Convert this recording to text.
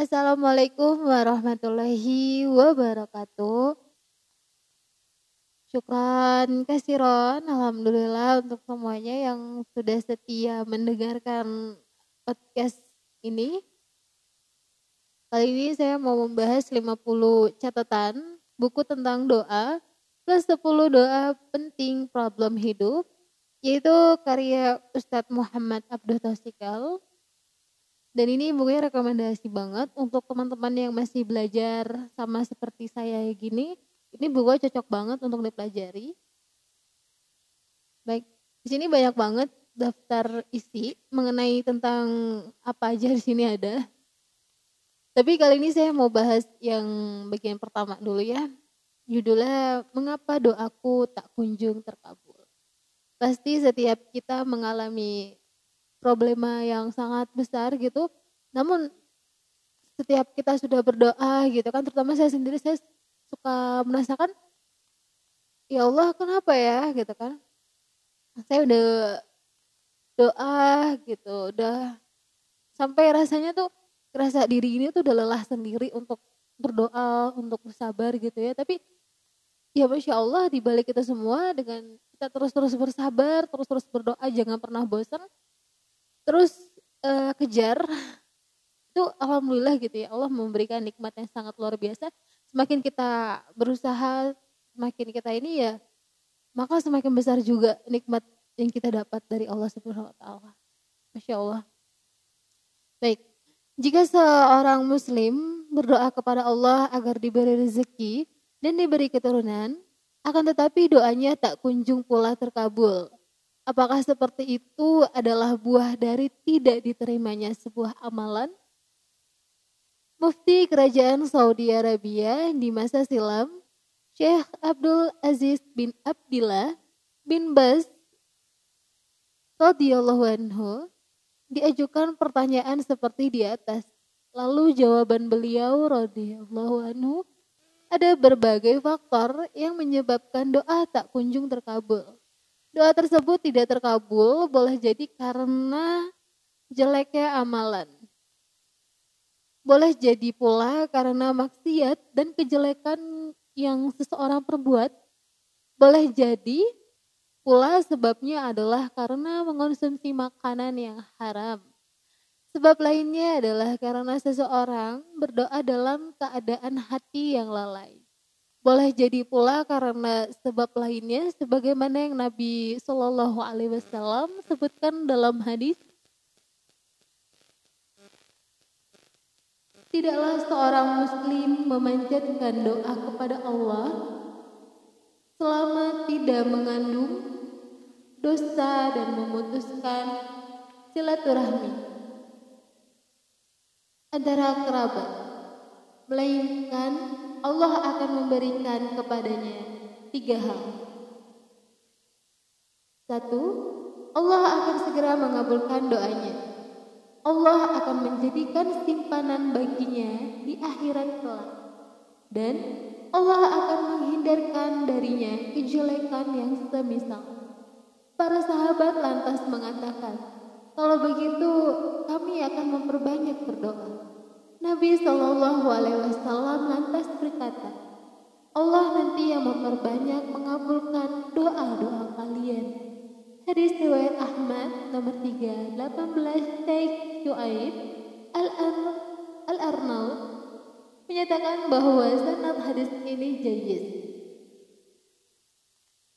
Assalamualaikum warahmatullahi wabarakatuh. Syukran kasiron, Alhamdulillah untuk semuanya yang sudah setia mendengarkan podcast ini. Kali ini saya mau membahas 50 catatan buku tentang doa plus 10 doa penting problem hidup yaitu karya Ustadz Muhammad Abdul Tausikal. Dan ini bukunya rekomendasi banget untuk teman-teman yang masih belajar sama seperti saya gini. Ini buku cocok banget untuk dipelajari. Baik, di sini banyak banget daftar isi mengenai tentang apa aja di sini ada. Tapi kali ini saya mau bahas yang bagian pertama dulu ya. Judulnya Mengapa doaku tak kunjung terkabul. Pasti setiap kita mengalami problema yang sangat besar gitu. Namun setiap kita sudah berdoa gitu kan, terutama saya sendiri saya suka merasakan ya Allah kenapa ya gitu kan. Saya udah doa gitu, udah sampai rasanya tuh kerasa diri ini tuh udah lelah sendiri untuk berdoa, untuk bersabar gitu ya. Tapi ya Masya Allah di balik kita semua dengan kita terus-terus bersabar, terus-terus berdoa, jangan pernah bosan, terus uh, kejar itu alhamdulillah gitu ya Allah memberikan nikmat yang sangat luar biasa semakin kita berusaha semakin kita ini ya maka semakin besar juga nikmat yang kita dapat dari Allah Subhanahu wa taala. Masya Allah. Baik. Jika seorang muslim berdoa kepada Allah agar diberi rezeki dan diberi keturunan, akan tetapi doanya tak kunjung pula terkabul. Apakah seperti itu adalah buah dari tidak diterimanya sebuah amalan? Mufti Kerajaan Saudi Arabia di masa silam, Syekh Abdul Aziz bin Abdillah bin Bas radhiyallahu anhu diajukan pertanyaan seperti di atas. Lalu jawaban beliau radhiyallahu anhu ada berbagai faktor yang menyebabkan doa tak kunjung terkabul. Doa tersebut tidak terkabul boleh jadi karena jeleknya amalan. Boleh jadi pula karena maksiat dan kejelekan yang seseorang perbuat. Boleh jadi pula sebabnya adalah karena mengonsumsi makanan yang haram. Sebab lainnya adalah karena seseorang berdoa dalam keadaan hati yang lalai. Boleh jadi pula karena sebab lainnya sebagaimana yang Nabi Shallallahu alaihi wasallam sebutkan dalam hadis Tidaklah seorang muslim memanjatkan doa kepada Allah selama tidak mengandung dosa dan memutuskan silaturahmi antara kerabat melainkan Allah akan memberikan kepadanya tiga hal. Satu, Allah akan segera mengabulkan doanya. Allah akan menjadikan simpanan baginya di akhirat kelak. Dan Allah akan menghindarkan darinya kejelekan yang semisal. Para sahabat lantas mengatakan, kalau begitu kami akan memperbanyak berdoa. Nabi Shallallahu Alaihi Wasallam lantas berkata, Allah nanti yang memperbanyak mengabulkan doa-doa kalian. Hadis riwayat Ahmad nomor 3, 18 Syekh Shu'aib Al-Arnaud menyatakan bahwa sanad hadis ini jayis.